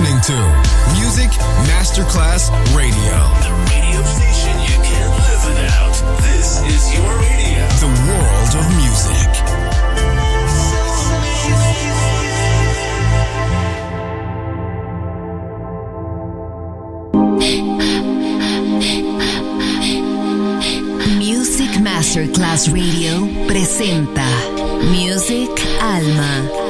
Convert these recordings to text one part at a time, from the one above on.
listening to Music Masterclass Radio. The radio station you can't live without. This is your radio. The world of music. Music Masterclass Radio presenta Music Alma.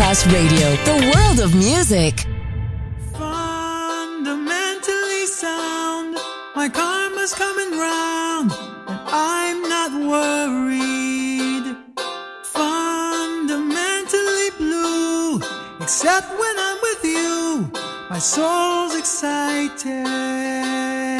Masterclass Radio, the world of music. fundamentally sound. My karma's coming round, and I'm not worried. Fundamentally blue, except when I'm with you. My soul's excited.